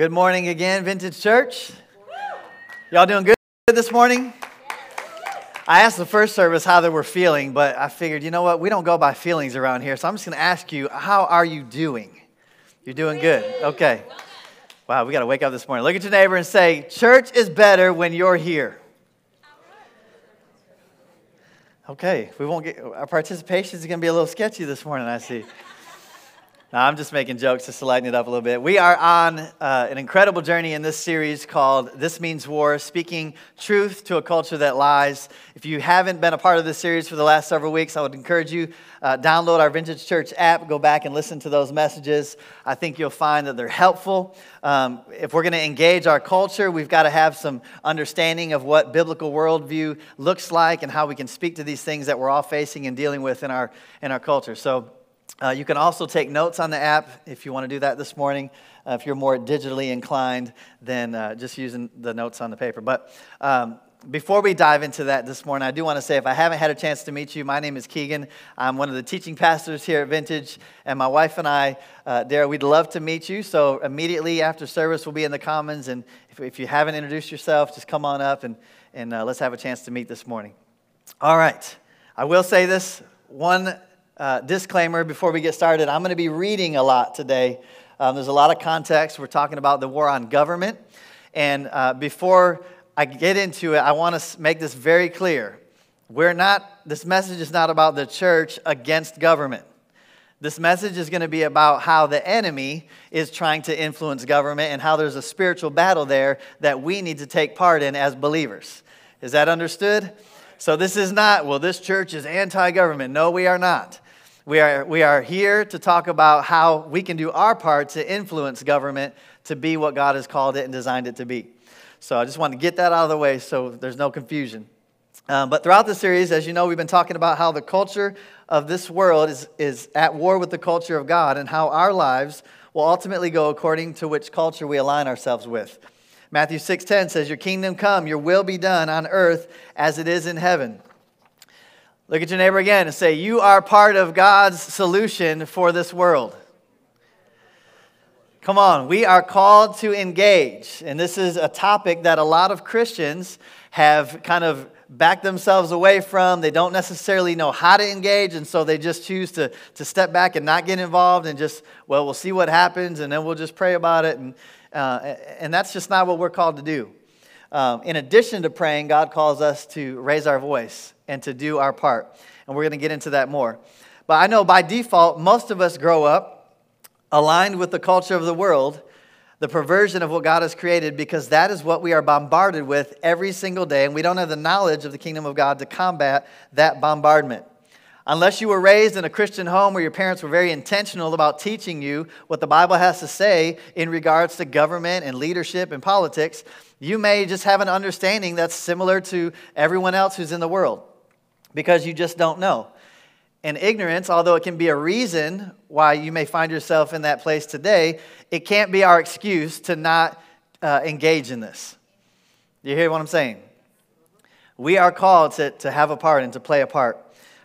Good morning again, Vintage Church. Y'all doing good this morning? I asked the first service how they were feeling, but I figured, you know what? We don't go by feelings around here. So I'm just going to ask you, how are you doing? You're doing good. Okay. Wow, we got to wake up this morning. Look at your neighbor and say, Church is better when you're here. Okay, we won't get our participation is going to be a little sketchy this morning, I see. No, I'm just making jokes just to lighten it up a little bit. We are on uh, an incredible journey in this series called This Means War, speaking truth to a culture that lies. If you haven't been a part of this series for the last several weeks, I would encourage you uh, download our Vintage Church app, go back and listen to those messages. I think you'll find that they're helpful. Um, if we're going to engage our culture, we've got to have some understanding of what biblical worldview looks like and how we can speak to these things that we're all facing and dealing with in our in our culture. So uh, you can also take notes on the app if you want to do that this morning. Uh, if you're more digitally inclined than uh, just using the notes on the paper. But um, before we dive into that this morning, I do want to say if I haven't had a chance to meet you, my name is Keegan. I'm one of the teaching pastors here at Vintage, and my wife and I, uh, Dara, we'd love to meet you. So immediately after service, we'll be in the Commons, and if, if you haven't introduced yourself, just come on up and, and uh, let's have a chance to meet this morning. All right. I will say this one uh, disclaimer before we get started I'm going to be reading a lot today. Um, there's a lot of context. We're talking about the war on government. And uh, before I get into it, I want to make this very clear. We're not, this message is not about the church against government. This message is going to be about how the enemy is trying to influence government and how there's a spiritual battle there that we need to take part in as believers. Is that understood? So, this is not, well, this church is anti government. No, we are not. We are, we are here to talk about how we can do our part to influence government to be what God has called it and designed it to be. So I just want to get that out of the way so there's no confusion. Um, but throughout the series, as you know, we've been talking about how the culture of this world is, is at war with the culture of God and how our lives will ultimately go according to which culture we align ourselves with. Matthew 6:10 says, "Your kingdom come, your will be done on earth as it is in heaven." Look at your neighbor again and say, You are part of God's solution for this world. Come on, we are called to engage. And this is a topic that a lot of Christians have kind of backed themselves away from. They don't necessarily know how to engage, and so they just choose to, to step back and not get involved and just, well, we'll see what happens, and then we'll just pray about it. And, uh, and that's just not what we're called to do. Um, in addition to praying, God calls us to raise our voice and to do our part. And we're going to get into that more. But I know by default, most of us grow up aligned with the culture of the world, the perversion of what God has created, because that is what we are bombarded with every single day. And we don't have the knowledge of the kingdom of God to combat that bombardment. Unless you were raised in a Christian home where your parents were very intentional about teaching you what the Bible has to say in regards to government and leadership and politics, you may just have an understanding that's similar to everyone else who's in the world because you just don't know. And ignorance, although it can be a reason why you may find yourself in that place today, it can't be our excuse to not uh, engage in this. You hear what I'm saying? We are called to, to have a part and to play a part.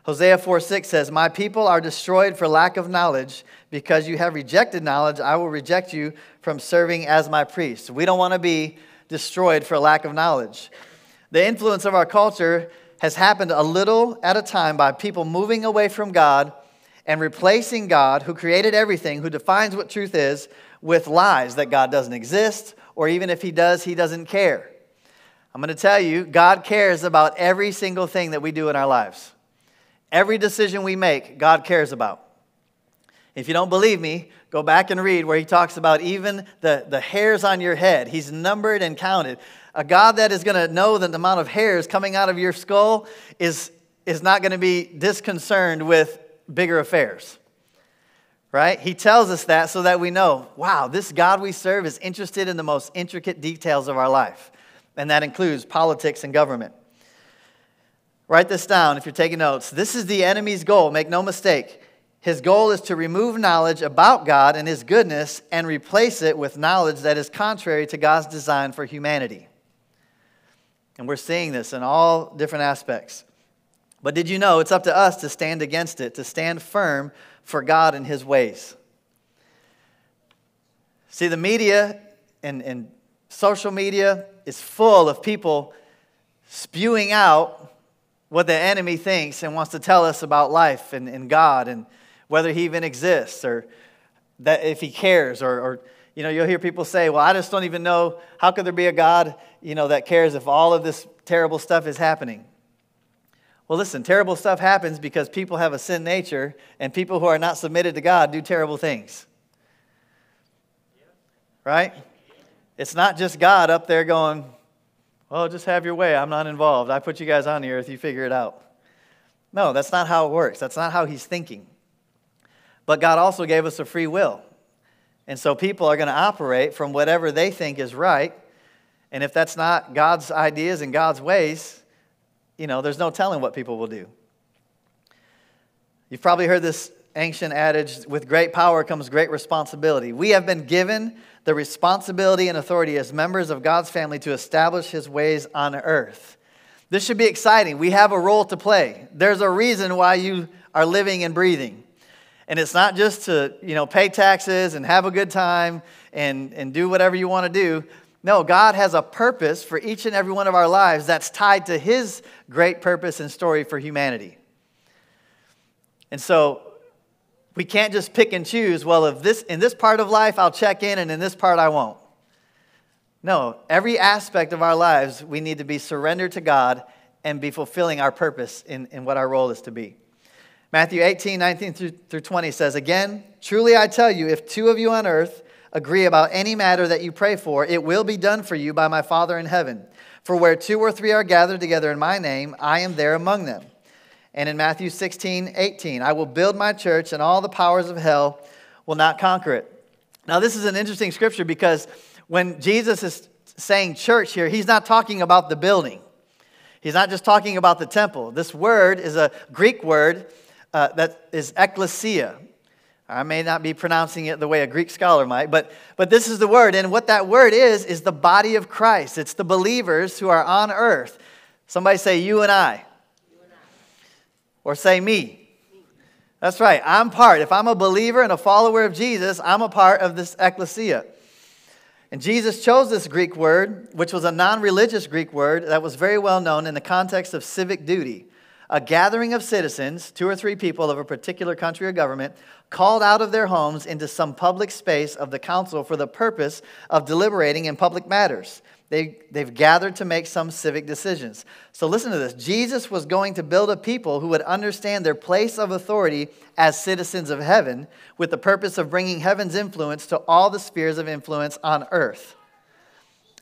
Hosea 4 6 says, My people are destroyed for lack of knowledge. Because you have rejected knowledge, I will reject you from serving as my priest. We don't want to be destroyed for lack of knowledge. The influence of our culture has happened a little at a time by people moving away from God and replacing God, who created everything, who defines what truth is, with lies that God doesn't exist, or even if He does, He doesn't care. I'm going to tell you, God cares about every single thing that we do in our lives. Every decision we make, God cares about. If you don't believe me, go back and read where he talks about even the, the hairs on your head. He's numbered and counted a God that is going to know that the amount of hairs coming out of your skull is, is not going to be disconcerted with bigger affairs. Right? He tells us that so that we know, wow, this God we serve is interested in the most intricate details of our life. And that includes politics and government. Write this down if you're taking notes. This is the enemy's goal, make no mistake. His goal is to remove knowledge about God and His goodness and replace it with knowledge that is contrary to God's design for humanity. And we're seeing this in all different aspects. But did you know it's up to us to stand against it, to stand firm for God and His ways? See, the media and, and social media is full of people spewing out what the enemy thinks and wants to tell us about life and, and God and whether he even exists or that if he cares or, or you know you'll hear people say well i just don't even know how could there be a god you know that cares if all of this terrible stuff is happening? Well listen terrible stuff happens because people have a sin nature and people who are not submitted to god do terrible things. Right? It's not just god up there going well just have your way. I'm not involved. I put you guys on the earth. You figure it out. No that's not how it works. That's not how he's thinking. But god also gave us a free will and so people are going to operate from whatever they think is right. And if that's not God's ideas and God's ways, you know, there's no telling what people will do. You've probably heard this ancient adage with great power comes great responsibility. We have been given the responsibility and authority as members of God's family to establish his ways on earth. This should be exciting. We have a role to play. There's a reason why you are living and breathing. And it's not just to, you know, pay taxes and have a good time and, and do whatever you want to do. No, God has a purpose for each and every one of our lives that's tied to His great purpose and story for humanity. And so we can't just pick and choose, well, if this, in this part of life I'll check in and in this part I won't. No, every aspect of our lives we need to be surrendered to God and be fulfilling our purpose in, in what our role is to be. Matthew 18, 19 through 20 says, Again, truly I tell you, if two of you on earth agree about any matter that you pray for, it will be done for you by my Father in heaven. For where two or three are gathered together in my name, I am there among them. And in Matthew 16, 18, I will build my church, and all the powers of hell will not conquer it. Now, this is an interesting scripture because when Jesus is saying church here, he's not talking about the building. He's not just talking about the temple. This word is a Greek word uh, that is ecclesia. I may not be pronouncing it the way a Greek scholar might, but, but this is the word. And what that word is, is the body of Christ. It's the believers who are on earth. Somebody say, You and I. Or say, Me. me. That's right. I'm part. If I'm a believer and a follower of Jesus, I'm a part of this ecclesia. And Jesus chose this Greek word, which was a non religious Greek word that was very well known in the context of civic duty a gathering of citizens, two or three people of a particular country or government, called out of their homes into some public space of the council for the purpose of deliberating in public matters. They, they've gathered to make some civic decisions. So listen to this Jesus was going to build a people who would understand their place of authority as citizens of heaven with the purpose of bringing heaven's influence to all the spheres of influence on earth.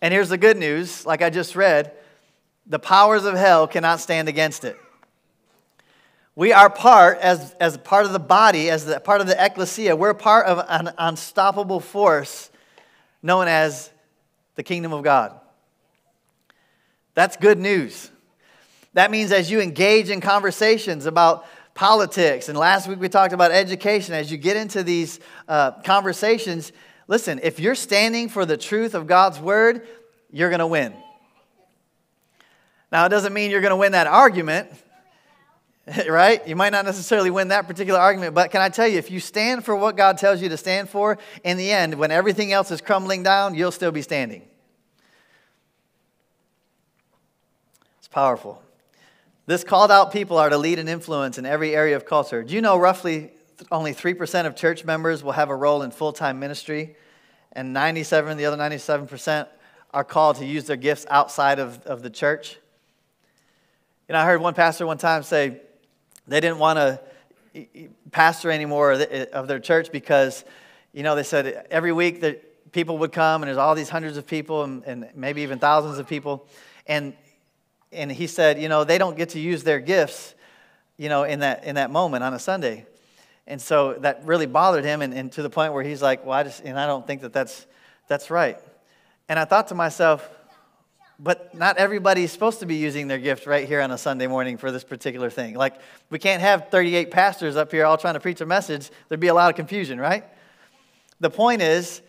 And here's the good news like I just read the powers of hell cannot stand against it. We are part, as, as part of the body, as the, part of the ecclesia, we're part of an unstoppable force known as the kingdom of God. That's good news. That means as you engage in conversations about politics, and last week we talked about education, as you get into these uh, conversations, listen, if you're standing for the truth of God's word, you're going to win. Now, it doesn't mean you're going to win that argument. right? You might not necessarily win that particular argument, but can I tell you, if you stand for what God tells you to stand for, in the end, when everything else is crumbling down, you'll still be standing. It's powerful. This called out people are to lead and influence in every area of culture. Do you know roughly only 3% of church members will have a role in full time ministry, and 97, the other 97%, are called to use their gifts outside of, of the church? You know, I heard one pastor one time say, they didn't want to pastor anymore of their church because, you know, they said every week that people would come and there's all these hundreds of people and, and maybe even thousands of people. And, and he said, you know, they don't get to use their gifts, you know, in that, in that moment on a Sunday. And so that really bothered him and, and to the point where he's like, well, I just, and I don't think that that's, that's right. And I thought to myself, but not everybody is supposed to be using their gift right here on a Sunday morning for this particular thing. Like, we can't have 38 pastors up here all trying to preach a message. There'd be a lot of confusion, right? The point is,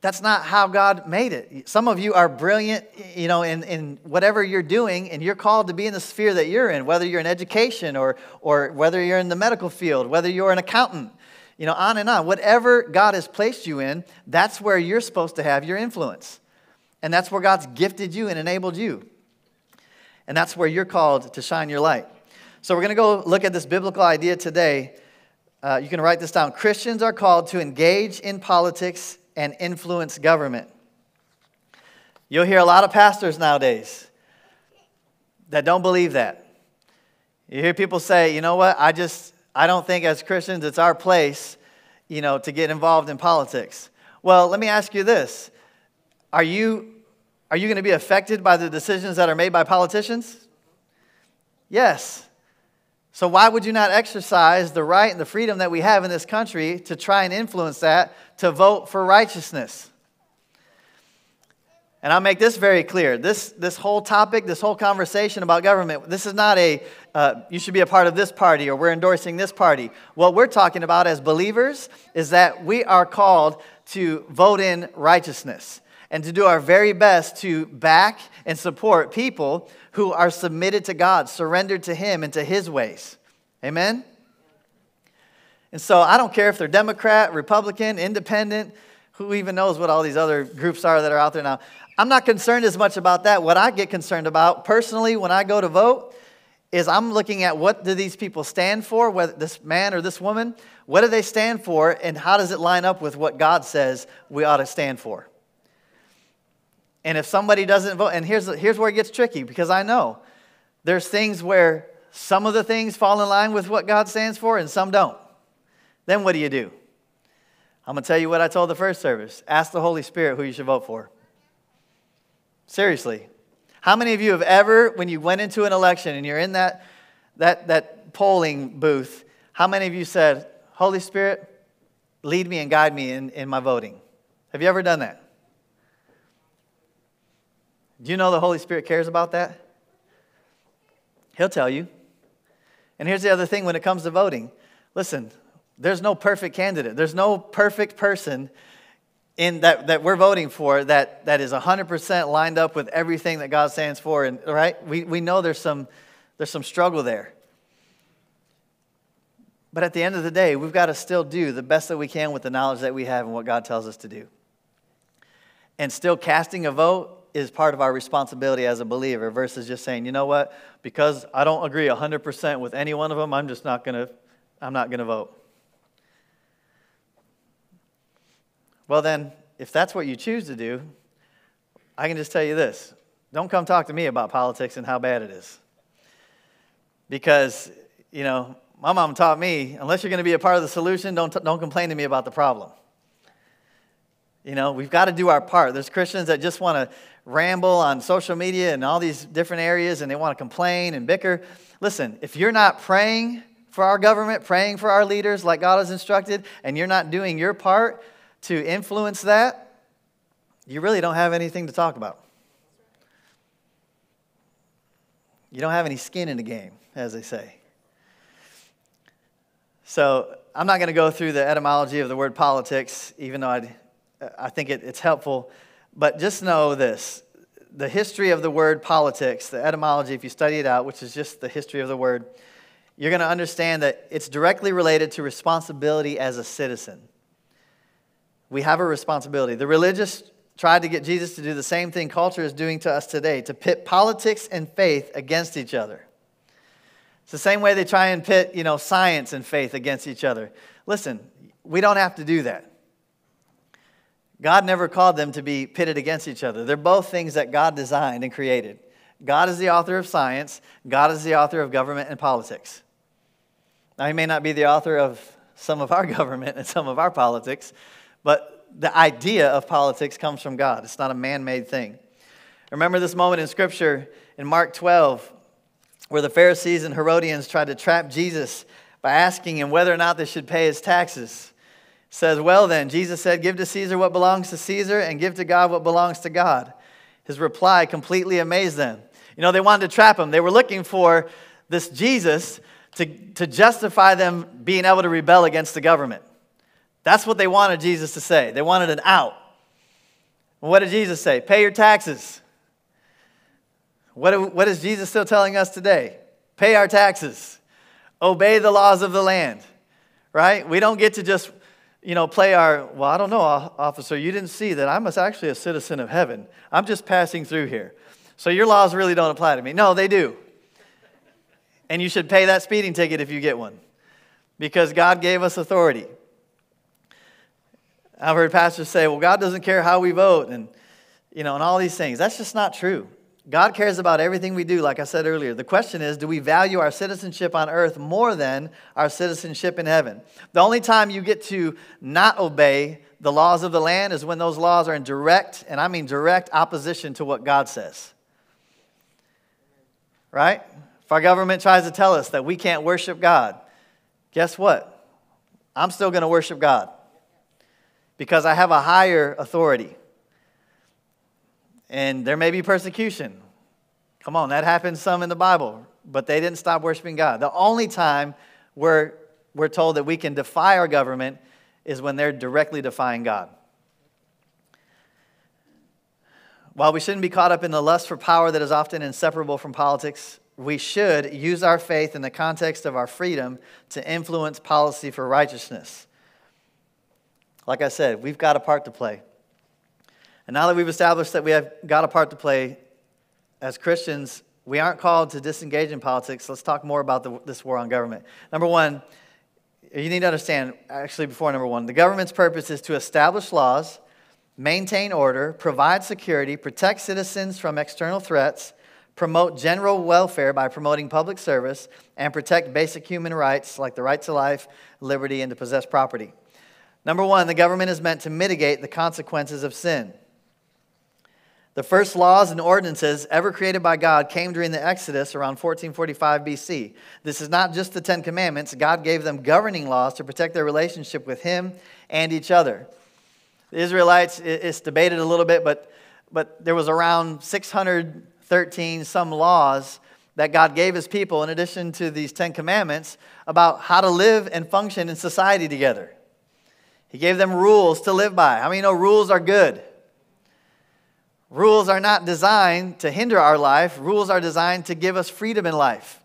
that's not how God made it. Some of you are brilliant, you know, in, in whatever you're doing, and you're called to be in the sphere that you're in, whether you're in education or, or whether you're in the medical field, whether you're an accountant. You know, on and on. Whatever God has placed you in, that's where you're supposed to have your influence. And that's where God's gifted you and enabled you. And that's where you're called to shine your light. So we're going to go look at this biblical idea today. Uh, you can write this down. Christians are called to engage in politics and influence government. You'll hear a lot of pastors nowadays that don't believe that. You hear people say, you know what, I just, I don't think as Christians it's our place, you know, to get involved in politics. Well, let me ask you this. Are you, are you going to be affected by the decisions that are made by politicians? Yes. So, why would you not exercise the right and the freedom that we have in this country to try and influence that to vote for righteousness? And I'll make this very clear. This, this whole topic, this whole conversation about government, this is not a, uh, you should be a part of this party or we're endorsing this party. What we're talking about as believers is that we are called to vote in righteousness and to do our very best to back and support people who are submitted to God, surrendered to Him and to His ways. Amen? And so I don't care if they're Democrat, Republican, Independent, who even knows what all these other groups are that are out there now. I'm not concerned as much about that. What I get concerned about personally when I go to vote is I'm looking at what do these people stand for, whether this man or this woman, what do they stand for, and how does it line up with what God says we ought to stand for? And if somebody doesn't vote, and here's, here's where it gets tricky because I know there's things where some of the things fall in line with what God stands for and some don't. Then what do you do? I'm going to tell you what I told the first service ask the Holy Spirit who you should vote for. Seriously. How many of you have ever, when you went into an election and you're in that, that, that polling booth, how many of you said, Holy Spirit, lead me and guide me in, in my voting? Have you ever done that? Do you know the Holy Spirit cares about that? He'll tell you. And here's the other thing when it comes to voting listen, there's no perfect candidate, there's no perfect person in that, that we're voting for that, that is 100% lined up with everything that God stands for. And right, we, we know there's some, there's some struggle there. But at the end of the day, we've got to still do the best that we can with the knowledge that we have and what God tells us to do. And still casting a vote is part of our responsibility as a believer versus just saying, you know what, because I don't agree 100% with any one of them, I'm just not going to, I'm not going to vote. Well, then, if that's what you choose to do, I can just tell you this don't come talk to me about politics and how bad it is. Because, you know, my mom taught me unless you're going to be a part of the solution, don't, don't complain to me about the problem. You know, we've got to do our part. There's Christians that just want to ramble on social media and all these different areas and they want to complain and bicker. Listen, if you're not praying for our government, praying for our leaders like God has instructed, and you're not doing your part, to influence that, you really don't have anything to talk about. You don't have any skin in the game, as they say. So I'm not going to go through the etymology of the word politics, even though I'd, I think it, it's helpful. But just know this the history of the word politics, the etymology, if you study it out, which is just the history of the word, you're going to understand that it's directly related to responsibility as a citizen. We have a responsibility. The religious tried to get Jesus to do the same thing culture is doing to us today to pit politics and faith against each other. It's the same way they try and pit, you know, science and faith against each other. Listen, we don't have to do that. God never called them to be pitted against each other. They're both things that God designed and created. God is the author of science, God is the author of government and politics. Now, He may not be the author of some of our government and some of our politics, but the idea of politics comes from God, it's not a man made thing. Remember this moment in Scripture in Mark 12 where the Pharisees and Herodians tried to trap Jesus by asking him whether or not they should pay his taxes. Says, Well, then, Jesus said, Give to Caesar what belongs to Caesar and give to God what belongs to God. His reply completely amazed them. You know, they wanted to trap him. They were looking for this Jesus to, to justify them being able to rebel against the government. That's what they wanted Jesus to say. They wanted an out. what did Jesus say? Pay your taxes. What, what is Jesus still telling us today? Pay our taxes. Obey the laws of the land. right? We don't get to just, you know, play our, well, I don't know, officer, you didn't see that I'm actually a citizen of heaven. I'm just passing through here. So your laws really don't apply to me. No, they do. And you should pay that speeding ticket if you get one because God gave us authority. I've heard pastors say, well, God doesn't care how we vote and, you know, and all these things. That's just not true. God cares about everything we do, like I said earlier. The question is do we value our citizenship on earth more than our citizenship in heaven? The only time you get to not obey the laws of the land is when those laws are in direct, and I mean direct opposition to what God says. Right? If our government tries to tell us that we can't worship God, guess what? I'm still going to worship God because I have a higher authority. And there may be persecution. Come on, that happens some in the Bible, but they didn't stop worshiping God. The only time we're, we're told that we can defy our government is when they're directly defying God. While we shouldn't be caught up in the lust for power that is often inseparable from politics, we should use our faith in the context of our freedom to influence policy for righteousness. Like I said, we've got a part to play. And now that we've established that we have got a part to play as Christians, we aren't called to disengage in politics. Let's talk more about the, this war on government. Number one, you need to understand, actually, before number one, the government's purpose is to establish laws, maintain order, provide security, protect citizens from external threats, promote general welfare by promoting public service, and protect basic human rights like the right to life, liberty, and to possess property. Number one, the government is meant to mitigate the consequences of sin. The first laws and ordinances ever created by God came during the Exodus around 1445 BC. This is not just the Ten Commandments, God gave them governing laws to protect their relationship with Him and each other. The Israelites, it's debated a little bit, but, but there was around 613 some laws that God gave His people, in addition to these Ten Commandments, about how to live and function in society together. He gave them rules to live by. How many know rules are good? Rules are not designed to hinder our life, rules are designed to give us freedom in life.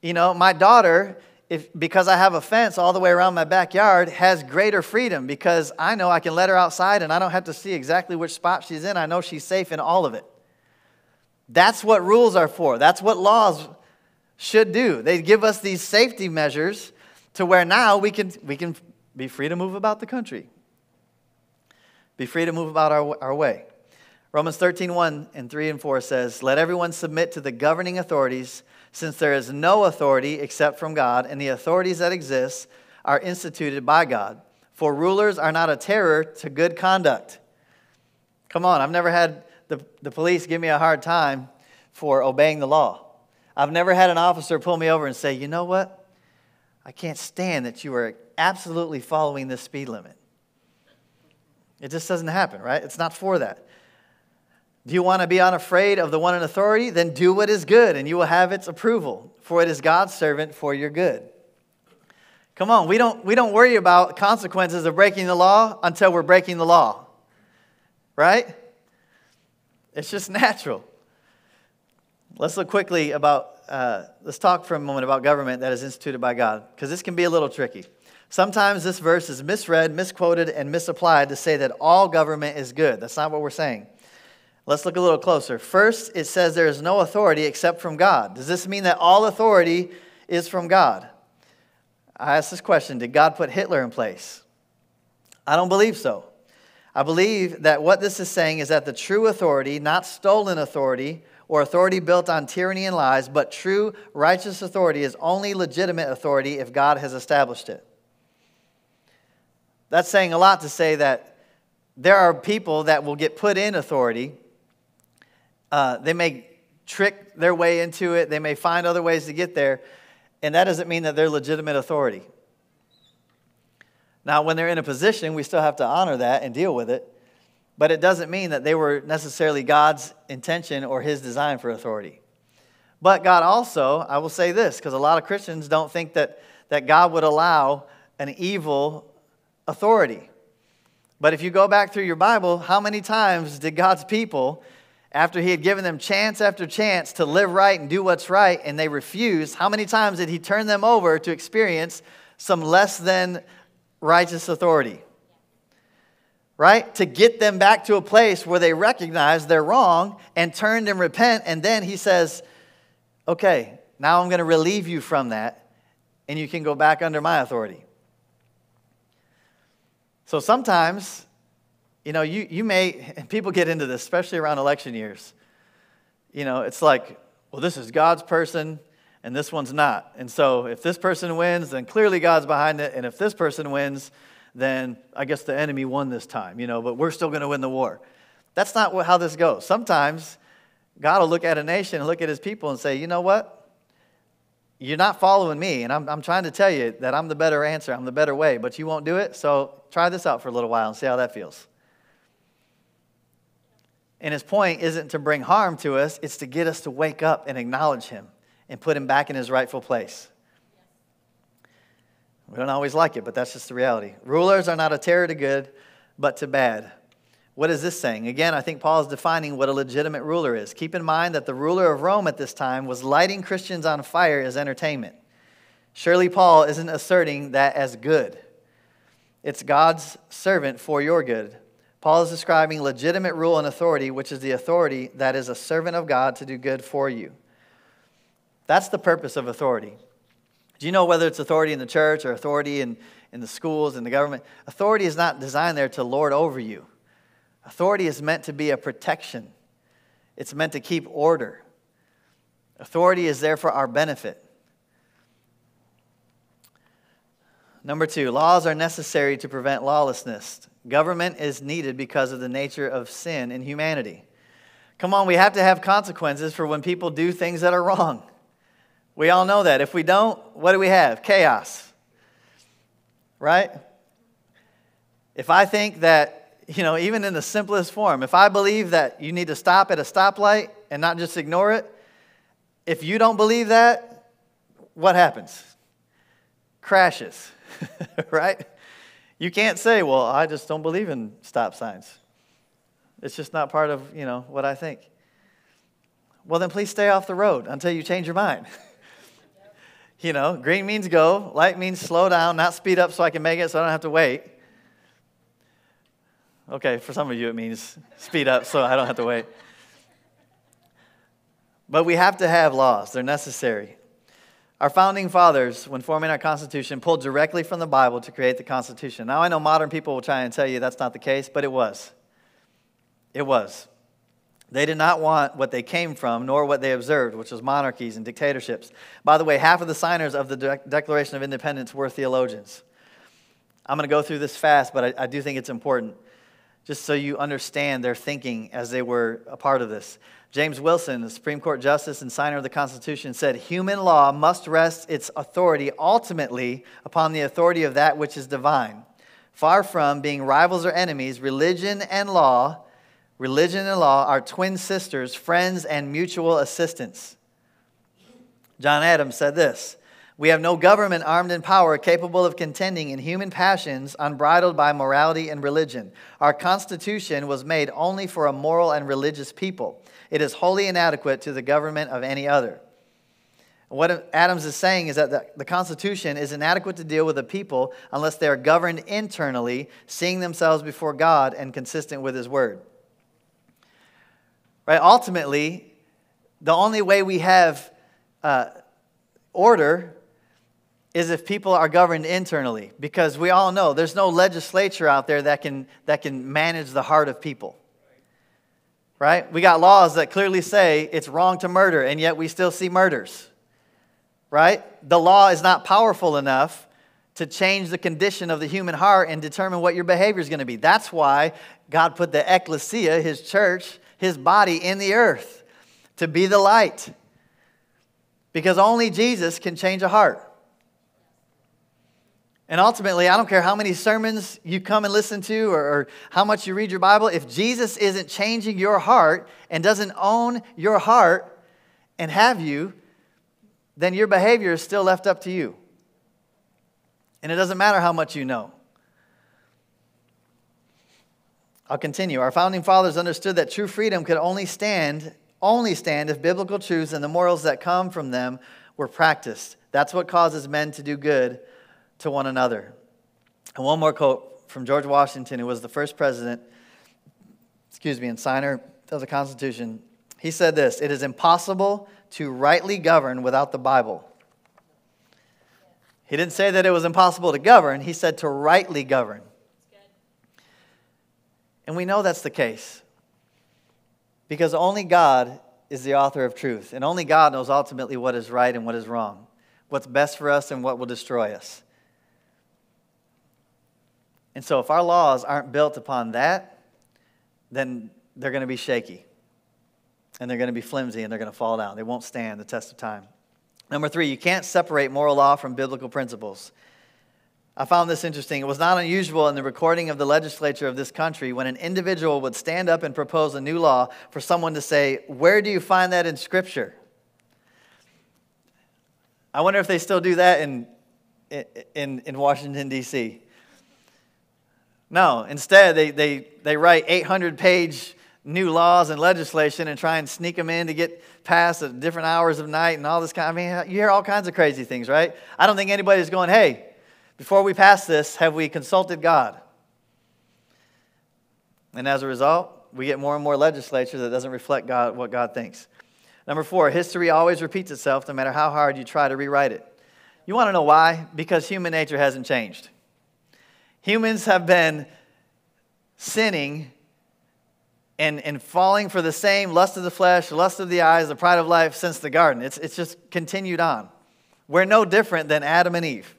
You know, my daughter, if, because I have a fence all the way around my backyard, has greater freedom because I know I can let her outside and I don't have to see exactly which spot she's in. I know she's safe in all of it. That's what rules are for. That's what laws should do. They give us these safety measures to where now we can, we can be free to move about the country, be free to move about our, our way. Romans 13, 1 and 3 and 4 says, Let everyone submit to the governing authorities, since there is no authority except from God, and the authorities that exist are instituted by God. For rulers are not a terror to good conduct. Come on, I've never had the, the police give me a hard time for obeying the law. I've never had an officer pull me over and say, You know what? I can't stand that you are absolutely following this speed limit. It just doesn't happen, right? It's not for that. Do you want to be unafraid of the one in authority? Then do what is good, and you will have its approval, for it is God's servant for your good. Come on, we don't, we don't worry about consequences of breaking the law until we're breaking the law, right? It's just natural. Let's look quickly about, uh, let's talk for a moment about government that is instituted by God, because this can be a little tricky. Sometimes this verse is misread, misquoted, and misapplied to say that all government is good. That's not what we're saying. Let's look a little closer. First, it says there is no authority except from God. Does this mean that all authority is from God? I ask this question Did God put Hitler in place? I don't believe so. I believe that what this is saying is that the true authority, not stolen authority or authority built on tyranny and lies, but true righteous authority is only legitimate authority if God has established it. That's saying a lot to say that there are people that will get put in authority uh, they may trick their way into it, they may find other ways to get there, and that doesn't mean that they're legitimate authority. Now, when they're in a position, we still have to honor that and deal with it, but it doesn't mean that they were necessarily God's intention or His design for authority. But God also, I will say this, because a lot of Christians don't think that, that God would allow an evil authority. But if you go back through your Bible, how many times did God's people after he had given them chance after chance to live right and do what's right, and they refused, how many times did he turn them over to experience some less than righteous authority. Right? To get them back to a place where they recognize they're wrong and turn and repent. And then he says, okay, now I'm going to relieve you from that, and you can go back under my authority. So sometimes, you know, you, you may, people get into this, especially around election years. You know, it's like, well, this is God's person and this one's not. And so if this person wins, then clearly God's behind it. And if this person wins, then I guess the enemy won this time, you know, but we're still going to win the war. That's not how this goes. Sometimes God will look at a nation and look at his people and say, you know what? You're not following me, and I'm, I'm trying to tell you that I'm the better answer, I'm the better way, but you won't do it, so try this out for a little while and see how that feels. And his point isn't to bring harm to us, it's to get us to wake up and acknowledge him and put him back in his rightful place. We don't always like it, but that's just the reality. Rulers are not a terror to good, but to bad. What is this saying? Again, I think Paul is defining what a legitimate ruler is. Keep in mind that the ruler of Rome at this time was lighting Christians on fire as entertainment. Surely Paul isn't asserting that as good. It's God's servant for your good. Paul is describing legitimate rule and authority, which is the authority that is a servant of God to do good for you. That's the purpose of authority. Do you know whether it's authority in the church or authority in, in the schools and the government? Authority is not designed there to lord over you. Authority is meant to be a protection, it's meant to keep order. Authority is there for our benefit. Number two, laws are necessary to prevent lawlessness. Government is needed because of the nature of sin in humanity. Come on, we have to have consequences for when people do things that are wrong. We all know that. If we don't, what do we have? Chaos. Right? If I think that, you know, even in the simplest form, if I believe that you need to stop at a stoplight and not just ignore it, if you don't believe that, what happens? Crashes, right? You can't say, well, I just don't believe in stop signs. It's just not part of, you know, what I think. Well, then please stay off the road until you change your mind. You know, green means go, light means slow down, not speed up so I can make it so I don't have to wait. Okay, for some of you it means speed up so I don't have to wait. But we have to have laws, they're necessary. Our founding fathers, when forming our Constitution, pulled directly from the Bible to create the Constitution. Now, I know modern people will try and tell you that's not the case, but it was. It was. They did not want what they came from, nor what they observed, which was monarchies and dictatorships. By the way, half of the signers of the De- Declaration of Independence were theologians. I'm going to go through this fast, but I, I do think it's important, just so you understand their thinking as they were a part of this. James Wilson, the Supreme Court Justice and signer of the Constitution, said human law must rest its authority ultimately upon the authority of that which is divine. Far from being rivals or enemies, religion and law Religion and law are twin sisters, friends, and mutual assistants. John Adams said this We have no government armed in power capable of contending in human passions unbridled by morality and religion. Our Constitution was made only for a moral and religious people. It is wholly inadequate to the government of any other. What Adams is saying is that the, Constitution is inadequate to deal with a people unless they are governed internally, seeing themselves before God and consistent with His Word. Right? Ultimately, the only way we have uh, order is if people are governed internally, because we all know there's no legislature out there that can, that can manage the heart of people. Right? We got laws that clearly say it's wrong to murder, and yet we still see murders. Right? The law is not powerful enough to change the condition of the human heart and determine what your behavior is going to be. That's why God put the ecclesia, his church, his body in the earth to be the light. Because only Jesus can change a heart. And ultimately, I don't care how many sermons you come and listen to or, or, how much you read your Bible, if Jesus isn't changing your heart and doesn't own your heart and have you, then your behavior is still left up to you. And it doesn't matter how much you know. I'll continue. Our founding fathers understood that true freedom could only stand, only stand if biblical truths and the morals that come from them were practiced. That's what causes men to do good to one another. And one more quote from George Washington, who was the first president, excuse me, and signer of the Constitution. He said this It is impossible to rightly govern without the Bible. He didn't say that it was impossible to govern, he said to rightly govern. And we know that's the case because only God is the author of truth, and only God knows ultimately what is right and what is wrong, what's best for us and what will destroy us. And so, if our laws aren't built upon that, then they're going to be shaky and they're going to be flimsy and they're going to fall down. They won't stand the test of time. Number three, you can't separate moral law from biblical principles. I found this interesting. It was not unusual in the recording of the legislature of this country when an individual would stand up and propose a new law for someone to say, Where do you find that in Scripture? I wonder if they still do that in, in, in Washington, D.C. No, instead, they, they, they write 800 page new laws and legislation and try and sneak them in to get passed at different hours of night and all this kind. I mean, you hear all kinds of crazy things, right? I don't think anybody's going, "Hey, before we pass this, have we consulted God?" And as a result, we get more and more legislature that doesn't reflect God what God thinks. Number four, history always repeats itself no matter how hard you try to rewrite it. You want to know why? Because human nature hasn't changed. Humans have been sinning and, and falling for the same lust of the flesh, lust of the eyes, the pride of life since the garden. It's, it's just continued on. We're no different than Adam and Eve.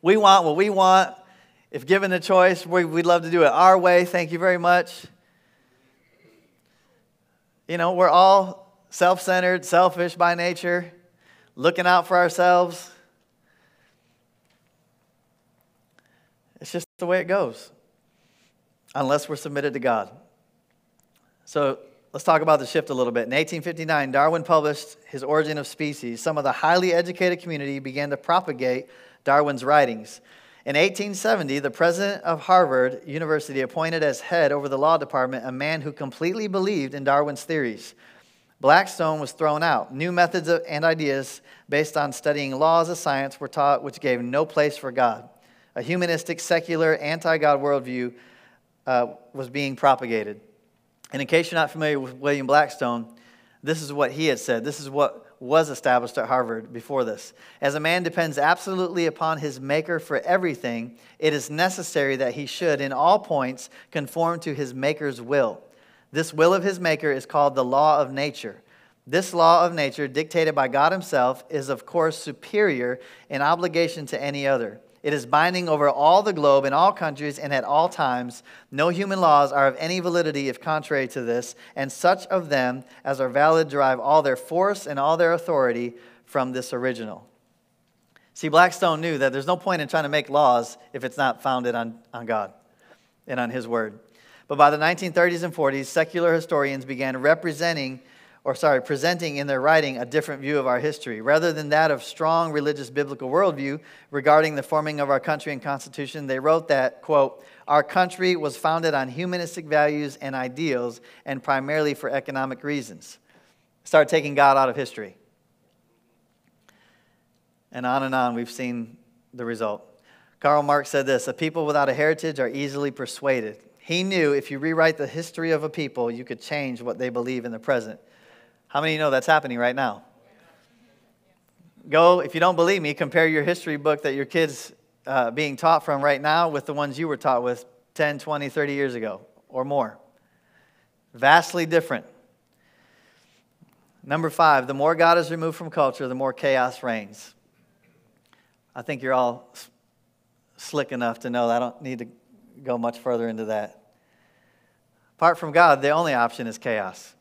We want what we want. If given the choice, we, we'd love to do it our way. Thank you very much. You know, we're all self centered, selfish by nature, looking out for ourselves. It's just the way it goes, unless we're submitted to God. So let's talk about the shift a little bit. In 1859, Darwin published his Origin of Species. Some of the highly educated community began to propagate Darwin's writings. In 1870, the president of Harvard University appointed as head over the law department a man who completely believed in Darwin's theories. Blackstone was thrown out. New methods and ideas based on studying laws of science were taught, which gave no place for God. A humanistic, secular, anti God worldview uh, was being propagated. And in case you're not familiar with William Blackstone, this is what he had said. This is what was established at Harvard before this. As a man depends absolutely upon his maker for everything, it is necessary that he should, in all points, conform to his maker's will. This will of his maker is called the law of nature. This law of nature, dictated by God Himself, is of course superior in obligation to any other. It is binding over all the globe in all countries and at all times. No human laws are of any validity if contrary to this, and such of them as are valid derive all their force and all their authority from this original. See, Blackstone knew that there's no point in trying to make laws if it's not founded on, on God and on His Word. But by the 1930s and 40s, secular historians began representing or sorry, presenting in their writing a different view of our history. Rather than that of strong religious biblical worldview regarding the forming of our country and constitution, they wrote that, quote, our country was founded on humanistic values and ideals and primarily for economic reasons. Start taking God out of history. And on and on, we've seen the result. Karl Marx said this A people without a heritage are easily persuaded. He knew if you rewrite the history of a people, you could change what they believe in the present. How many of you know that's happening right now? Go, if you don't believe me, compare your history book that your kids uh, being taught from right now with the ones you were taught with 10, 20, 30 years ago or more. Vastly different. Number five, the more God is removed from culture, the more chaos reigns. I think you're all slick enough to know that I don't need to go much further into that. Apart from God, the only option is chaos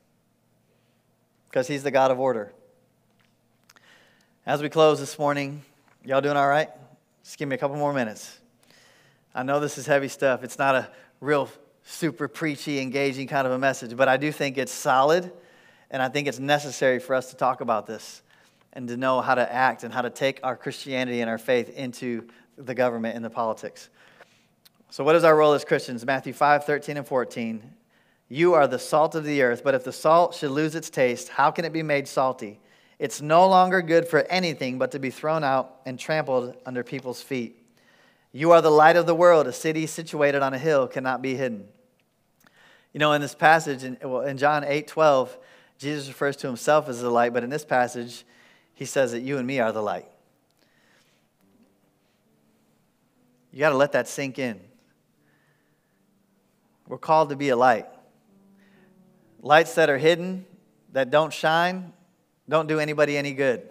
because He's the God of order. As we close this morning, y'all doing all right? Just give me a couple more minutes. I know this is heavy stuff. It's not a real super preachy, engaging kind of a message, but I do think it's solid, and I think it's necessary for us to talk about this and to know how to act and how to take our Christianity and our faith into the government and the politics. So, what is our role as Christians? Matthew 5 13 and 14. You are the salt of the earth, but if the salt should lose its taste, how can it be made salty? It's no longer good for anything but to be thrown out and trampled under people's feet. You are the light of the world. A city situated on a hill cannot be hidden. You know, in this passage, in, well, in John 8 12, Jesus refers to himself as the light, but in this passage, he says that you and me are the light. You got to let that sink in. We're called to be a light. Lights that are hidden, that don't shine, don't do anybody any good.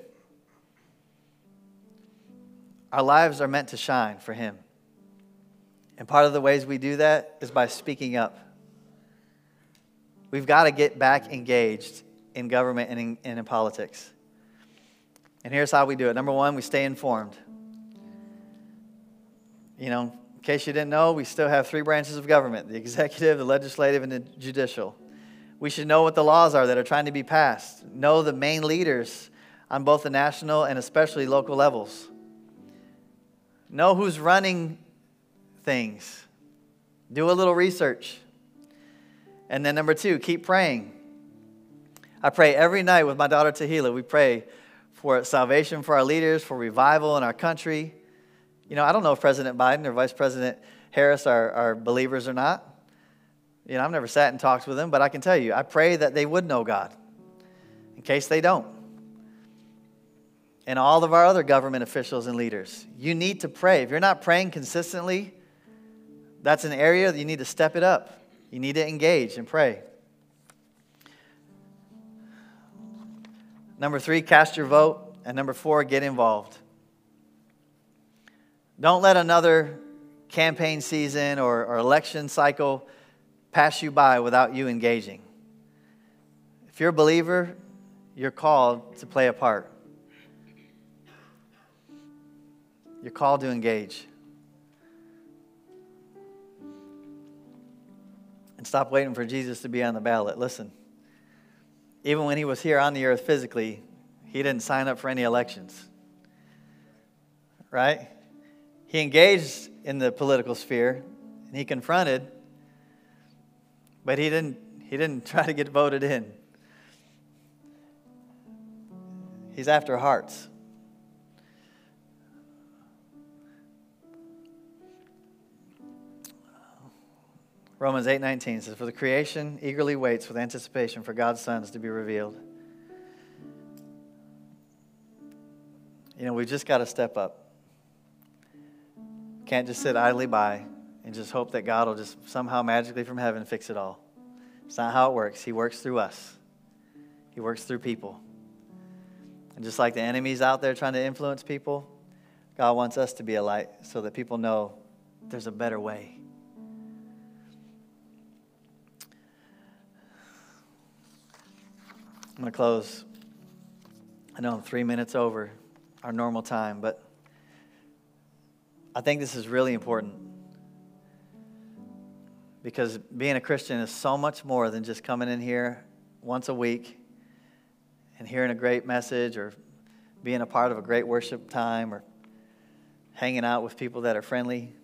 Our lives are meant to shine for Him. And part of the ways we do that is by speaking up. We've got to get back engaged in government and in, and in politics. And here's how we do it. Number one, we stay informed. You know, in case you didn't know, we still have three branches of government the executive, the legislative, and the judicial. We should know what the laws are that are trying to be passed, know the main leaders on both the national and especially local levels. Know who's running things. Do a little research. And then, number two, keep praying. I pray every night with my daughter Tahila. We pray for salvation for our leaders, for revival in our country. You know, I don't know if President Biden or Vice President Harris are, are believers or not. You know, I've never sat and talked with them, but I can tell you, I pray that they would know God in case they don't. And all of our other government officials and leaders, you need to pray. If you're not praying consistently, that's an area that you need to step it up. You need to engage and pray. Number three, cast your vote. And number four, get involved. Don't let another campaign season or, or election cycle pass you by without you engaging. If you're a believer, you're called to play a part. You're called to engage. And stop waiting for Jesus to be on the ballot. Listen, even when he was here on the earth physically, he didn't sign up for any elections. Right? He engaged in the political sphere and he confronted, but he didn't, he didn't try to get voted in. He's after hearts. Romans 8:19 says for the creation eagerly waits with anticipation for God's sons to be revealed. You know, we've just got to step up. Can't just sit idly by and just hope that God will just somehow magically from heaven fix it all. It's not how it works. He works through us, He works through people. And just like the enemies out there trying to influence people, God wants us to be a light so that people know there's a better way. I'm going to close. I know I'm three minutes over our normal time, but I think this is really important because being a Christian is so much more than just coming in here once a week and hearing a great message or being a part of a great worship time or hanging out with people that are friendly.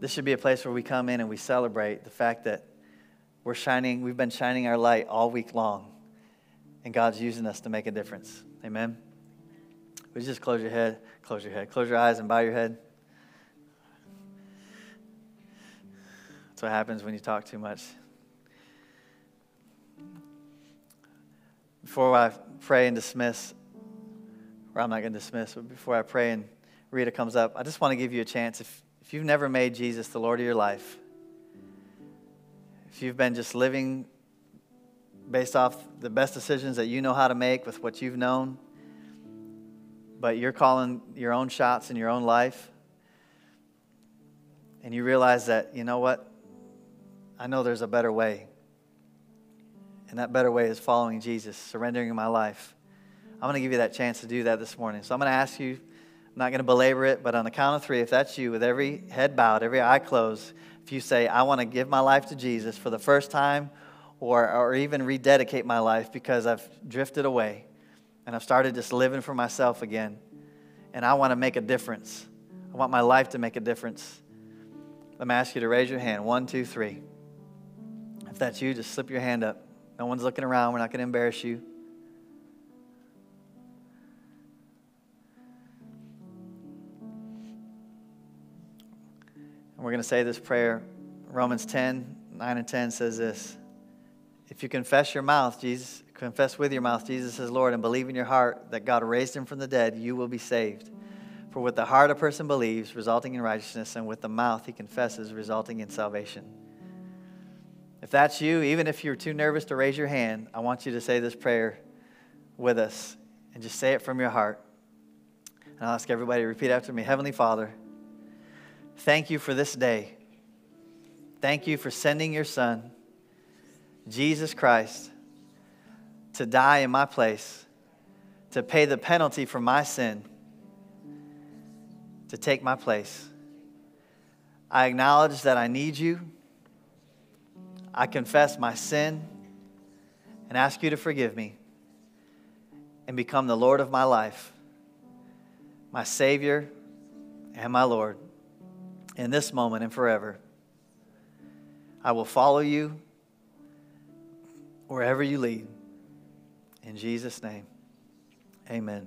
This should be a place where we come in and we celebrate the fact that we're shining, we've been shining our light all week long, and God's using us to make a difference. Amen. Would you just close your head, close your head, close your eyes and bow your head? That's what happens when you talk too much. Before I pray and dismiss, or I'm not going to dismiss, but before I pray and Rita comes up, I just want to give you a chance. If, if you've never made Jesus the Lord of your life, if you've been just living based off the best decisions that you know how to make with what you've known, but you're calling your own shots in your own life, and you realize that, you know what? I know there's a better way. And that better way is following Jesus, surrendering my life. I'm going to give you that chance to do that this morning. So I'm going to ask you, I'm not going to belabor it, but on the count of three, if that's you, with every head bowed, every eye closed, if you say, I want to give my life to Jesus for the first time, or, or even rededicate my life because I've drifted away, and I've started just living for myself again. And I want to make a difference. I want my life to make a difference. Let me ask you to raise your hand. One, two, three. If that's you, just slip your hand up. No one's looking around. We're not going to embarrass you. And we're going to say this prayer. Romans 10, 9 and 10 says this. If you confess your mouth, Jesus, confess with your mouth Jesus is Lord, and believe in your heart that God raised him from the dead, you will be saved. For with the heart a person believes, resulting in righteousness, and with the mouth he confesses, resulting in salvation. If that's you, even if you're too nervous to raise your hand, I want you to say this prayer with us and just say it from your heart. And I'll ask everybody to repeat after me Heavenly Father, thank you for this day. Thank you for sending your Son, Jesus Christ, to die in my place, to pay the penalty for my sin, to take my place. I acknowledge that I need you. I confess my sin and ask you to forgive me and become the Lord of my life, my Savior and my Lord, in this moment and forever. I will follow you wherever you lead. In Jesus' name, amen.